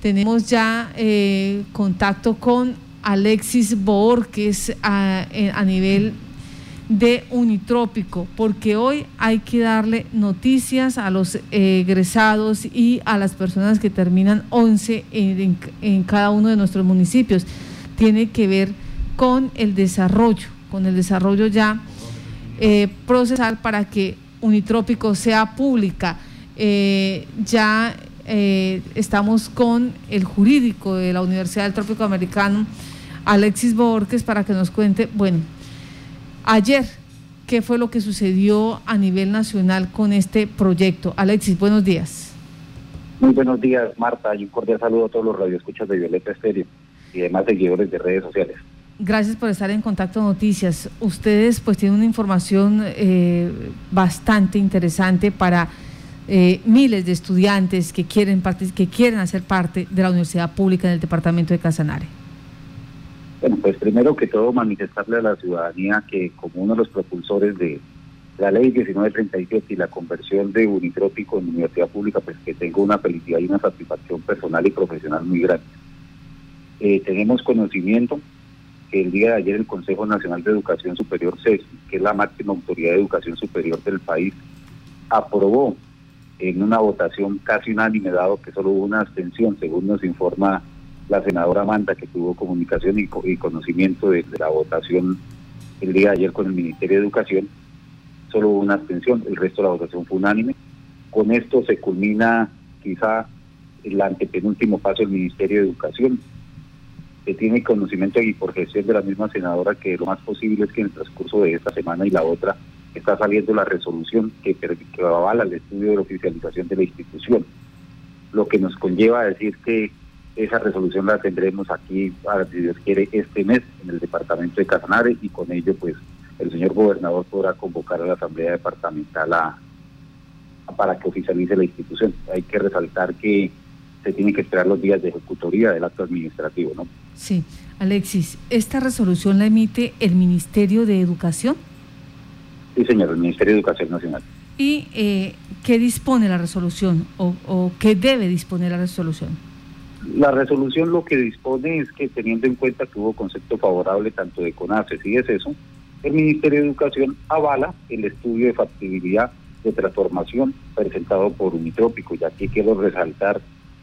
Tenemos ya eh, contacto con Alexis Borges a, a nivel de Unitrópico, porque hoy hay que darle noticias a los egresados y a las personas que terminan 11 en, cada uno de nuestros municipios. Tiene que ver con el desarrollo, con el desarrollo ya eh, procesal para que Unitrópico sea pública. Eh, ya eh, estamos con el jurídico de la Universidad del Trópico Americano, Alexis Borges, para que nos cuente, bueno, Ayer, ¿qué fue lo que sucedió a nivel nacional con este proyecto? Alexis, buenos días. Muy buenos días, Marta, y un cordial saludo a todos los radioescuchas de Violeta Estéreo y demás seguidores de redes sociales. Gracias por estar en Contacto Noticias. Ustedes pues tienen una información eh, bastante interesante para eh, miles de estudiantes que quieren, que quieren hacer parte de la universidad pública en el departamento de Casanare. Bueno, pues primero que todo manifestarle a la ciudadanía que como uno de los propulsores de la ley 1937 y la conversión de Unitrópico en universidad pública, pues que tengo una felicidad y una satisfacción personal y profesional muy grande. Eh, tenemos conocimiento que el día de ayer el Consejo Nacional de Educación Superior, CES, que es la máxima autoridad de educación superior del país, aprobó en una votación casi unánime, dado que solo hubo una abstención, según nos informa la senadora Amanda, que tuvo comunicación y, conocimiento de, la votación el día de ayer con el Ministerio de Educación, solo hubo una abstención, el resto de la votación fue unánime. Con esto se culmina quizá el antepenúltimo paso del Ministerio de Educación, que tiene conocimiento y por gestión de la misma senadora que lo más posible es que en el transcurso de esta semana y la otra está saliendo la resolución que, que avala el estudio de la oficialización de la institución, lo que nos conlleva a decir que esa resolución la tendremos aquí, si Dios quiere, este mes en el departamento de Casanare y con ello pues el señor gobernador podrá convocar a la Asamblea Departamental a, para que oficialice la institución. Hay que resaltar que se tienen que esperar los días de ejecutoría del acto administrativo, ¿no? Sí, Alexis, ¿esta resolución la emite el Ministerio de Educación? Sí, señor, el Ministerio de Educación Nacional. ¿Y eh, qué dispone la resolución o, o qué debe disponer la resolución? La resolución lo que dispone es que teniendo en cuenta que hubo concepto favorable tanto de CONACES y es eso, el Ministerio de Educación avala el estudio de factibilidad de transformación presentado por Unitrópico, ya que quiero resaltar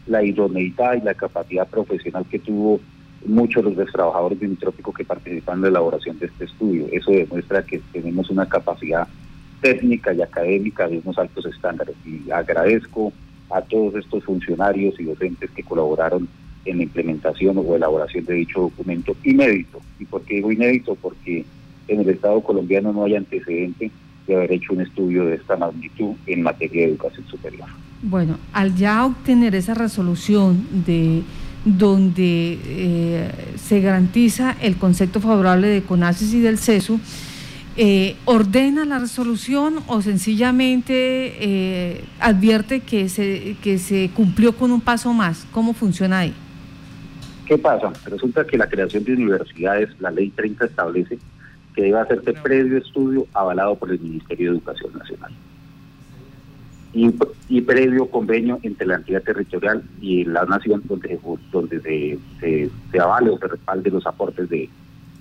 la idoneidad y la capacidad profesional que tuvo muchos de los trabajadores de Unitrópico que participan en la elaboración de este estudio. Eso demuestra que tenemos una capacidad técnica y académica de unos altos estándares y agradezco a todos estos funcionarios y docentes que colaboraron en la implementación o elaboración de dicho documento inédito. ¿Y por qué digo inédito? Porque en el Estado colombiano no hay antecedente de haber hecho un estudio de esta magnitud en materia de educación superior. Bueno, al ya obtener esa resolución de donde eh, se garantiza el concepto favorable de CONACES y del CESU, eh, ordena la resolución o sencillamente eh, advierte que se, que se cumplió con un paso más? ¿Cómo funciona ahí? ¿Qué pasa? Resulta que la creación de universidades, la ley 30 establece que debe hacerse previo estudio avalado por el Ministerio de Educación Nacional y, previo convenio entre la entidad territorial y la nación donde, donde se, se, se avale o se respalde los aportes de,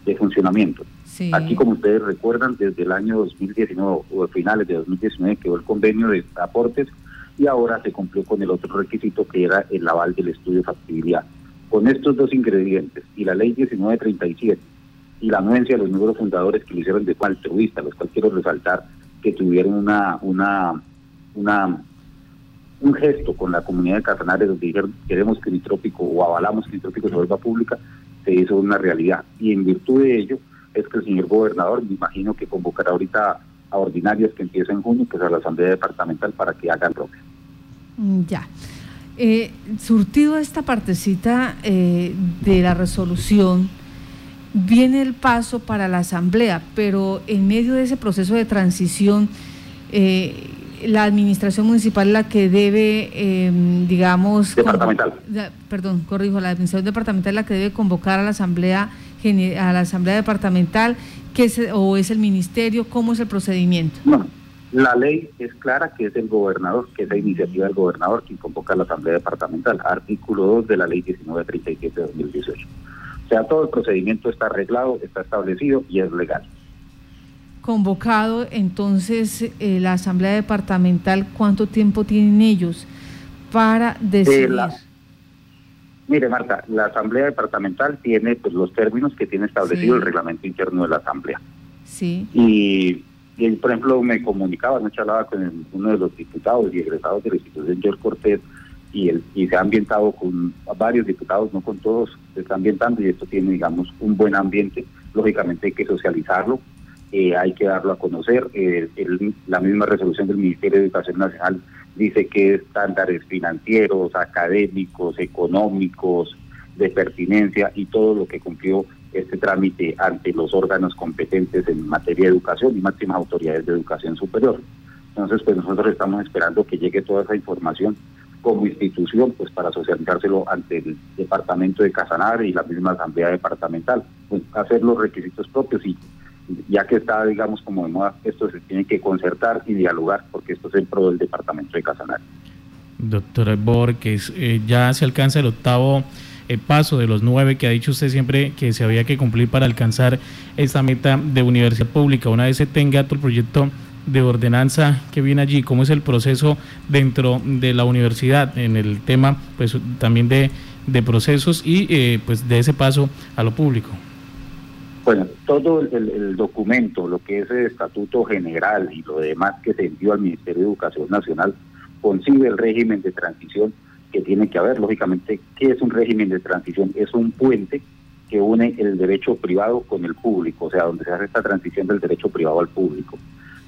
de funcionamiento. Aquí, como ustedes recuerdan, desde el año 2019 o finales de 2019 quedó el convenio de aportes y ahora se cumplió con el otro requisito que era el aval del estudio de factibilidad. Con estos dos ingredientes y la ley 1937 y la anuencia de los números fundadores que lo hicieron de altruista, los cuales quiero resaltar que tuvieron una, una, una un gesto con la comunidad de Casanares donde dijeron queremos que Nitrópico o avalamos que Nitrópico se vuelva pública, se hizo una realidad. Y en virtud de ello es que el señor gobernador, me imagino que convocará ahorita a ordinarias que empieza en junio, que es a la Asamblea Departamental, para que hagan propio. Mm, ya. Eh, surtido esta partecita eh, de la resolución, viene el paso para la Asamblea, pero en medio de ese proceso de transición, eh, la administración municipal es la que debe, em, digamos... Departamental. perdón, corrijo, la administración departamental es la que debe convocar a la asamblea a la asamblea departamental, que es, o es el ministerio, ¿cómo es el procedimiento? No, La ley es clara que es el gobernador, que es la iniciativa del gobernador quien convoca a la Asamblea Departamental, artículo 2 de la ley 1937 de 2018. O sea, todo el procedimiento está arreglado, está establecido y es legal. Convocado entonces eh, la Asamblea Departamental, ¿cuánto tiempo tienen ellos para decidir? mire, Marta, la Asamblea Departamental tiene pues, los términos que tiene establecido el reglamento interno de la Asamblea. Sí. Y y por ejemplo, me comunicaba, me hablaba con uno de los diputados y egresados de la institución, George Cortés, y, el, y se ha ambientado con varios diputados, no con todos, se está ambientando y esto tiene, digamos, un buen ambiente. Lógicamente hay que socializarlo, eh, hay que darlo a conocer. Eh, la misma resolución del Ministerio de Educación Nacional dice que estándares financieros, académicos, económicos, de pertinencia y todo lo que cumplió este trámite ante los órganos competentes en materia de educación y máximas autoridades de educación superior. Entonces, pues nosotros estamos esperando que llegue toda esa información como institución, pues para socializárselo ante el departamento de Casanar y la misma asamblea departamental, pues hacer los requisitos propios y ya que está, digamos, como de moda, esto se tiene que concertar y dialogar, porque esto es el pro del departamento de Casanar. Doctora Borges, eh, ya se alcanza el octavo el paso de los nueve que ha dicho usted siempre que se había que cumplir para alcanzar esta meta de universidad pública. Una vez se tenga todo el proyecto de ordenanza que viene allí, cómo es el proceso dentro de la universidad en el tema pues también de, procesos y eh, pues de ese paso a lo público. Bueno, todo el, documento, lo que es el estatuto general y lo demás que se envió al Ministerio de Educación Nacional, concibe el régimen de transición que tiene que haber. Lógicamente, ¿qué es un régimen de transición? Es un puente que une el derecho privado con el público, o sea, donde se hace esta transición del derecho privado al público.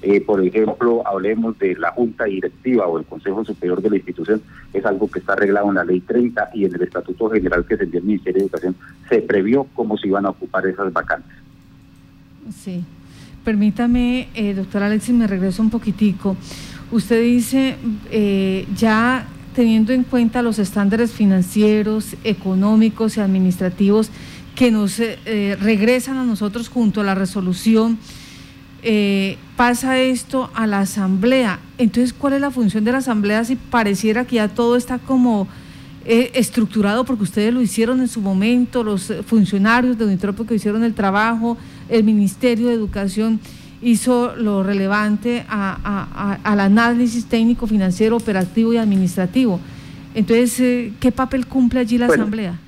Eh, por ejemplo, hablemos de la Junta Directiva o el Consejo Superior de la institución, es algo que está arreglado en la Ley 30 y en el Estatuto General que se envió al Ministerio de Educación, se previó cómo se iban a ocupar esas vacantes. Sí. Permítame, eh, doctor Alexis, me regreso un poquitico. Usted dice, eh, ya teniendo en cuenta los estándares financieros, económicos y administrativos que nos eh, regresan a nosotros junto a la resolución, eh, pasa esto a la asamblea. Entonces, ¿cuál es la función de la asamblea si pareciera que ya todo está como estructurado porque ustedes lo hicieron en su momento, los funcionarios de Unitropo que hicieron el trabajo, el Ministerio de Educación? hizo lo relevante al análisis técnico, financiero, operativo y administrativo. Entonces, eh, ¿qué papel cumple allí la Asamblea?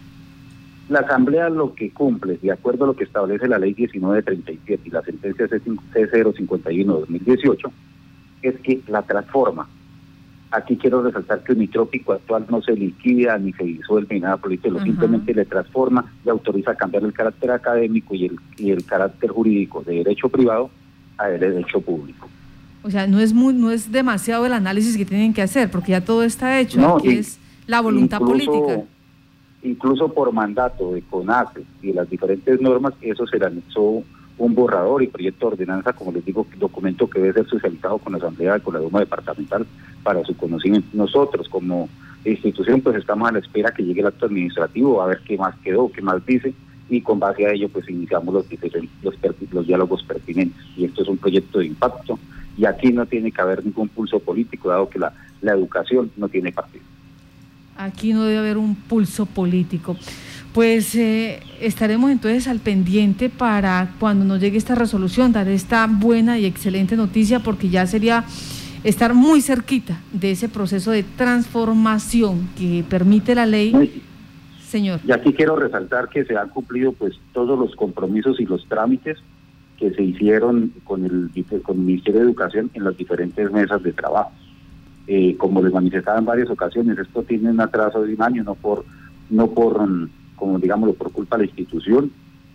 La Asamblea lo que cumple, de acuerdo a lo que establece la Ley 1937 y la sentencia C051-2018, es que la transforma. Aquí quiero resaltar que el mitrópico actual no se liquida ni se disuelve ni nada político, simplemente le transforma y autoriza cambiar el carácter académico y el, y el carácter jurídico de derecho privado el derecho público. O sea, no es muy, no es demasiado el análisis que tienen que hacer, porque ya todo está hecho, aquí es la voluntad política. Incluso por mandato de CONAPE y las diferentes normas, eso se anexó un borrador y proyecto de ordenanza, como les digo, documento que debe ser socializado con la Asamblea con la Duma Departamental para su conocimiento. Nosotros, como institución, pues estamos a la espera que llegue el acto administrativo, a ver qué más quedó, qué más dice, y con base a ello pues iniciamos los, los, los diálogos pertinentes. Y esto es un proyecto de impacto y aquí no tiene que haber ningún pulso político, dado que la, la educación no tiene partido. Aquí no debe haber un pulso político. Pues eh, estaremos entonces al pendiente para cuando nos llegue esta resolución, dar esta buena y excelente noticia, porque ya sería estar muy cerquita de ese proceso de transformación que permite la ley Señor. Y aquí quiero resaltar que se han cumplido pues todos los compromisos y los trámites que se hicieron con el, con el Ministerio de Educación en las diferentes mesas de trabajo. Eh, como les manifestaba en varias ocasiones, esto tiene un atraso de un año, no por, no por, como digámoslo, por culpa de la institución,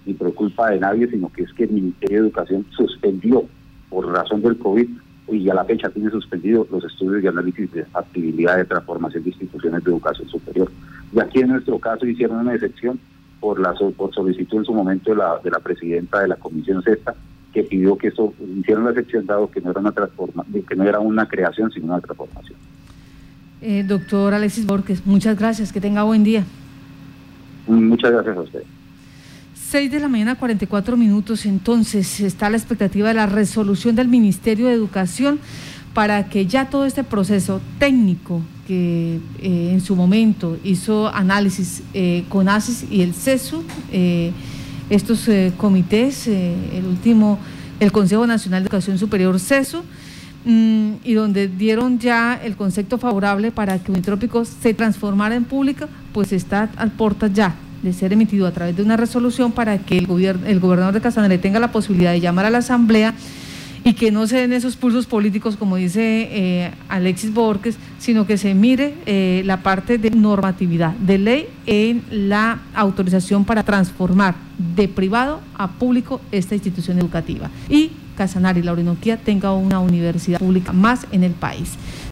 ni por culpa de nadie, sino que es que el Ministerio de Educación suspendió, por razón del COVID, y a la fecha tiene suspendido los estudios y análisis de actividad de transformación de instituciones de educación superior. Y aquí en nuestro caso hicieron una excepción por la por solicitud en su momento de la, de la presidenta de la Comisión Sexta, que pidió que eso hicieron la excepción dado que no era una transforma, que no era una creación sino una transformación. Eh, doctor Alexis Borges, muchas gracias, que tenga buen día. Muchas gracias a usted. 6 de la mañana, 44 minutos. Entonces, está la expectativa de la resolución del Ministerio de Educación para que ya todo este proceso técnico que eh, en su momento hizo análisis eh, con ASIS y el CESU, eh, estos comités, el último, el Consejo Nacional de Educación Superior CESU, mm, y donde dieron ya el concepto favorable para que Unitrópico se transformara en pública, pues está al portas ya de ser emitido a través de una resolución para que el, gobierno, el gobernador de Casanare tenga la posibilidad de llamar a la Asamblea y que no se den esos pulsos políticos, como dice eh, Alexis Borges, sino que se mire eh, la parte de normatividad, de ley en la autorización para transformar de privado a público esta institución educativa. Y Casanare y la Orinoquía tenga una universidad pública más en el país.